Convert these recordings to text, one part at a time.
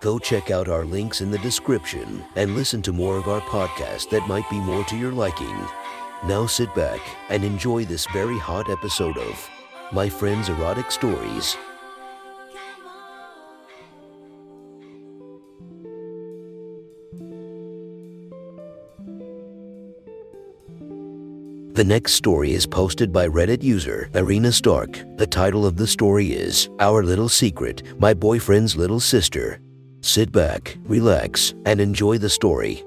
Go check out our links in the description and listen to more of our podcast that might be more to your liking. Now sit back and enjoy this very hot episode of My Friend's Erotic Stories. The next story is posted by Reddit user Arena Stark. The title of the story is Our Little Secret My Boyfriend's Little Sister. Sit back, relax, and enjoy the story.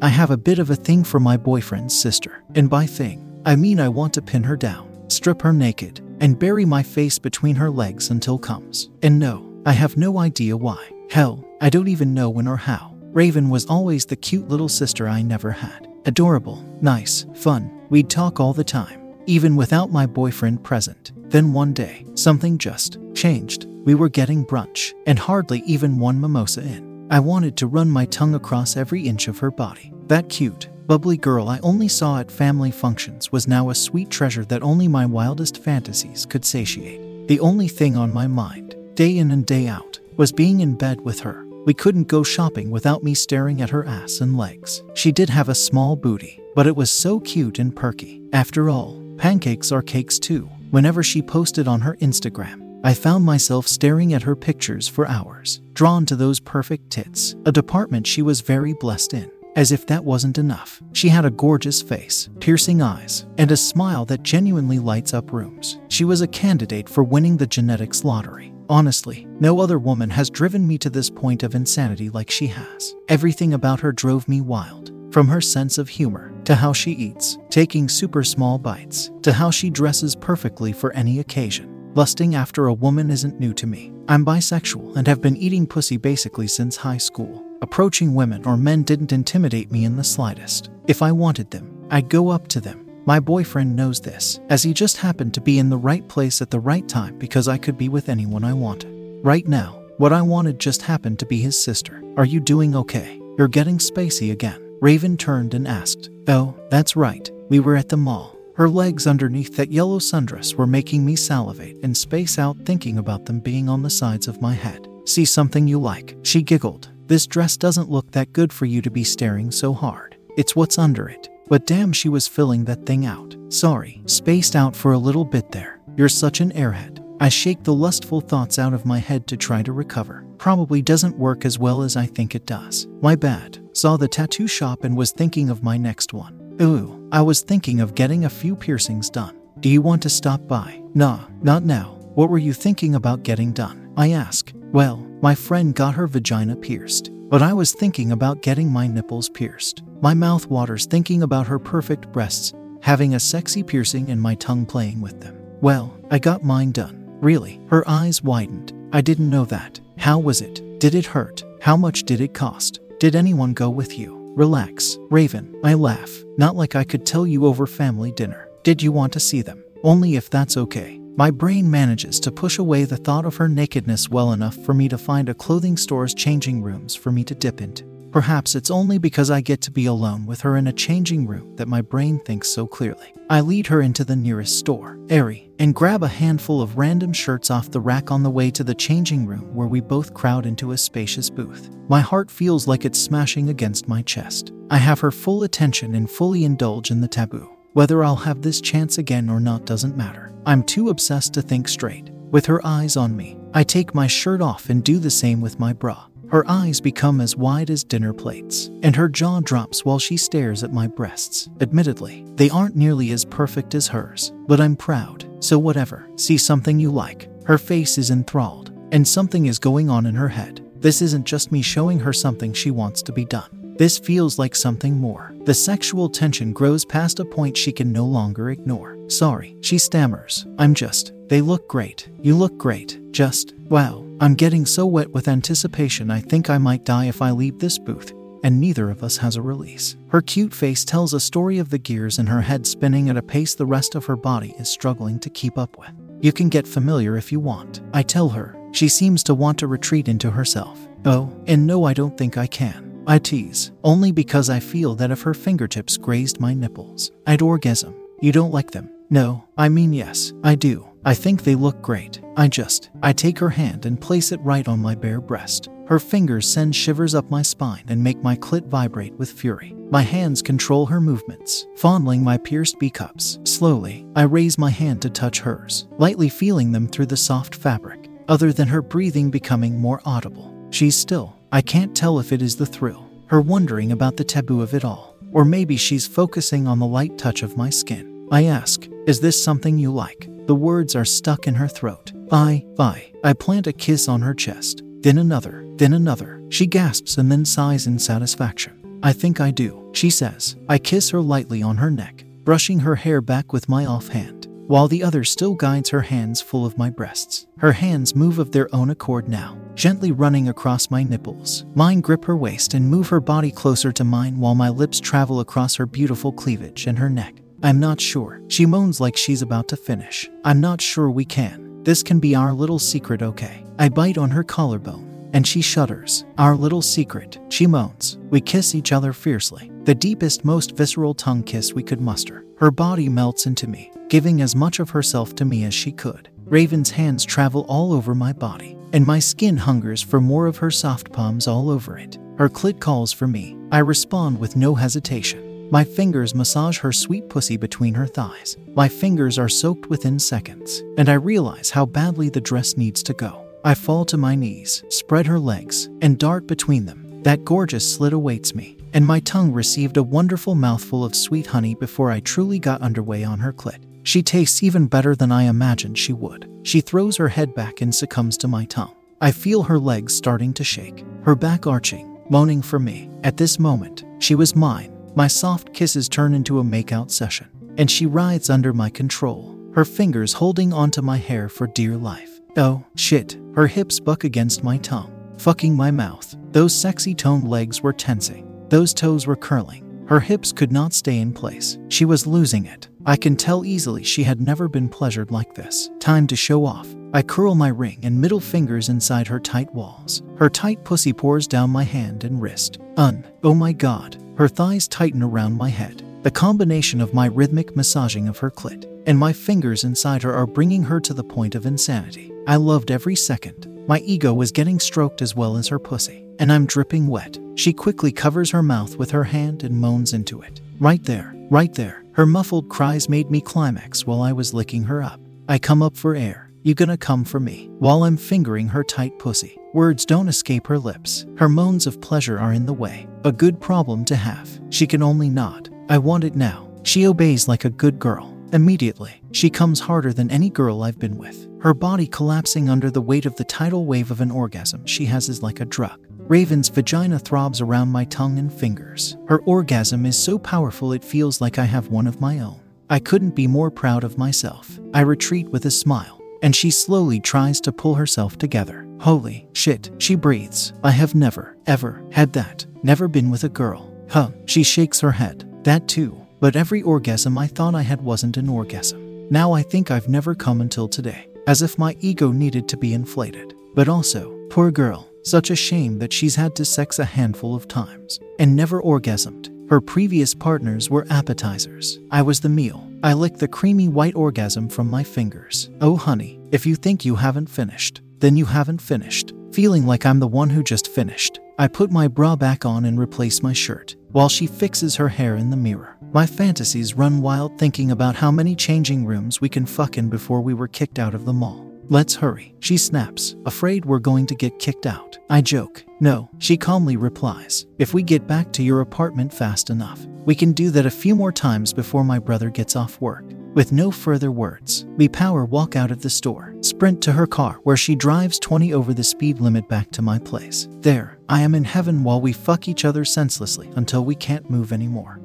I have a bit of a thing for my boyfriend's sister, and by thing, I mean I want to pin her down, strip her naked, and bury my face between her legs until comes. And no, I have no idea why. Hell, I don't even know when or how. Raven was always the cute little sister I never had. Adorable, nice, fun. We'd talk all the time, even without my boyfriend present. Then one day, something just changed. We were getting brunch, and hardly even one mimosa in. I wanted to run my tongue across every inch of her body. That cute, bubbly girl I only saw at family functions was now a sweet treasure that only my wildest fantasies could satiate. The only thing on my mind, day in and day out, was being in bed with her. We couldn't go shopping without me staring at her ass and legs. She did have a small booty, but it was so cute and perky. After all, pancakes are cakes too. Whenever she posted on her Instagram, I found myself staring at her pictures for hours, drawn to those perfect tits, a department she was very blessed in. As if that wasn't enough, she had a gorgeous face, piercing eyes, and a smile that genuinely lights up rooms. She was a candidate for winning the genetics lottery. Honestly, no other woman has driven me to this point of insanity like she has. Everything about her drove me wild. From her sense of humor, to how she eats, taking super small bites, to how she dresses perfectly for any occasion. Lusting after a woman isn't new to me. I'm bisexual and have been eating pussy basically since high school. Approaching women or men didn't intimidate me in the slightest. If I wanted them, I'd go up to them, my boyfriend knows this, as he just happened to be in the right place at the right time because I could be with anyone I wanted. Right now, what I wanted just happened to be his sister. Are you doing okay? You're getting spacey again. Raven turned and asked. Oh, that's right. We were at the mall. Her legs underneath that yellow sundress were making me salivate and space out thinking about them being on the sides of my head. See something you like? She giggled. This dress doesn't look that good for you to be staring so hard. It's what's under it. But damn, she was filling that thing out. Sorry, spaced out for a little bit there. You're such an airhead. I shake the lustful thoughts out of my head to try to recover. Probably doesn't work as well as I think it does. My bad. Saw the tattoo shop and was thinking of my next one. Ooh, I was thinking of getting a few piercings done. Do you want to stop by? Nah, not now. What were you thinking about getting done? I ask. Well, my friend got her vagina pierced, but I was thinking about getting my nipples pierced. My mouth waters thinking about her perfect breasts, having a sexy piercing and my tongue playing with them. Well, I got mine done. Really, her eyes widened. I didn't know that. How was it? Did it hurt? How much did it cost? Did anyone go with you? Relax, Raven. I laugh. Not like I could tell you over family dinner. Did you want to see them? Only if that's okay. My brain manages to push away the thought of her nakedness well enough for me to find a clothing store's changing rooms for me to dip into. Perhaps it's only because I get to be alone with her in a changing room that my brain thinks so clearly. I lead her into the nearest store, Aerie, and grab a handful of random shirts off the rack on the way to the changing room where we both crowd into a spacious booth. My heart feels like it's smashing against my chest. I have her full attention and fully indulge in the taboo. Whether I'll have this chance again or not doesn't matter. I'm too obsessed to think straight. With her eyes on me, I take my shirt off and do the same with my bra. Her eyes become as wide as dinner plates, and her jaw drops while she stares at my breasts. Admittedly, they aren't nearly as perfect as hers, but I'm proud, so whatever. See something you like. Her face is enthralled, and something is going on in her head. This isn't just me showing her something she wants to be done. This feels like something more. The sexual tension grows past a point she can no longer ignore. Sorry, she stammers. I'm just, they look great. You look great. Just, wow. I'm getting so wet with anticipation I think I might die if I leave this booth, and neither of us has a release. Her cute face tells a story of the gears in her head spinning at a pace the rest of her body is struggling to keep up with. You can get familiar if you want. I tell her. She seems to want to retreat into herself. Oh, and no, I don't think I can. I tease, only because I feel that if her fingertips grazed my nipples, I'd orgasm. You don't like them? No, I mean, yes, I do. I think they look great. I just, I take her hand and place it right on my bare breast. Her fingers send shivers up my spine and make my clit vibrate with fury. My hands control her movements, fondling my pierced B cups. Slowly, I raise my hand to touch hers, lightly feeling them through the soft fabric. Other than her breathing becoming more audible, she's still, I can't tell if it is the thrill, her wondering about the taboo of it all, or maybe she's focusing on the light touch of my skin. I ask, Is this something you like? The words are stuck in her throat. I, I, I plant a kiss on her chest, then another, then another. She gasps and then sighs in satisfaction. I think I do, she says. I kiss her lightly on her neck, brushing her hair back with my offhand while the other still guides her hands full of my breasts. Her hands move of their own accord now, gently running across my nipples. Mine grip her waist and move her body closer to mine while my lips travel across her beautiful cleavage and her neck. I'm not sure. She moans like she's about to finish. I'm not sure we can. This can be our little secret, okay? I bite on her collarbone and she shudders. Our little secret, she moans. We kiss each other fiercely, the deepest, most visceral tongue kiss we could muster. Her body melts into me, giving as much of herself to me as she could. Raven's hands travel all over my body, and my skin hungers for more of her soft palms all over it. Her clit calls for me. I respond with no hesitation. My fingers massage her sweet pussy between her thighs. My fingers are soaked within seconds, and I realize how badly the dress needs to go. I fall to my knees, spread her legs, and dart between them. That gorgeous slit awaits me, and my tongue received a wonderful mouthful of sweet honey before I truly got underway on her clit. She tastes even better than I imagined she would. She throws her head back and succumbs to my tongue. I feel her legs starting to shake, her back arching, moaning for me. At this moment, she was mine. My soft kisses turn into a makeout session, and she writhes under my control, her fingers holding onto my hair for dear life. Oh, shit. Her hips buck against my tongue, fucking my mouth. Those sexy toned legs were tensing, those toes were curling. Her hips could not stay in place. She was losing it. I can tell easily she had never been pleasured like this. Time to show off. I curl my ring and middle fingers inside her tight walls. Her tight pussy pours down my hand and wrist. Un. Oh my god. Her thighs tighten around my head. The combination of my rhythmic massaging of her clit and my fingers inside her are bringing her to the point of insanity. I loved every second. My ego was getting stroked as well as her pussy, and I'm dripping wet. She quickly covers her mouth with her hand and moans into it. Right there, right there. Her muffled cries made me climax while I was licking her up. I come up for air. You gonna come for me? While I'm fingering her tight pussy. Words don't escape her lips. Her moans of pleasure are in the way. A good problem to have. She can only nod. I want it now. She obeys like a good girl. Immediately, she comes harder than any girl I've been with. Her body collapsing under the weight of the tidal wave of an orgasm she has is like a drug. Raven's vagina throbs around my tongue and fingers. Her orgasm is so powerful it feels like I have one of my own. I couldn't be more proud of myself. I retreat with a smile, and she slowly tries to pull herself together. Holy shit, she breathes. I have never, ever had that. Never been with a girl. Huh, she shakes her head. That too. But every orgasm I thought I had wasn't an orgasm. Now I think I've never come until today, as if my ego needed to be inflated. But also, poor girl, such a shame that she's had to sex a handful of times and never orgasmed. Her previous partners were appetizers. I was the meal. I licked the creamy white orgasm from my fingers. Oh, honey, if you think you haven't finished, then you haven't finished. Feeling like I'm the one who just finished, I put my bra back on and replace my shirt while she fixes her hair in the mirror. My fantasies run wild thinking about how many changing rooms we can fuck in before we were kicked out of the mall. Let's hurry, she snaps, afraid we're going to get kicked out. I joke. No, she calmly replies. If we get back to your apartment fast enough, we can do that a few more times before my brother gets off work. With no further words, we power walk out of the store, sprint to her car where she drives 20 over the speed limit back to my place. There, I am in heaven while we fuck each other senselessly until we can't move anymore.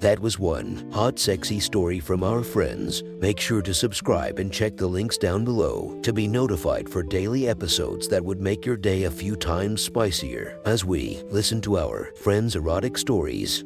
That was one hot, sexy story from our friends. Make sure to subscribe and check the links down below to be notified for daily episodes that would make your day a few times spicier as we listen to our friends' erotic stories.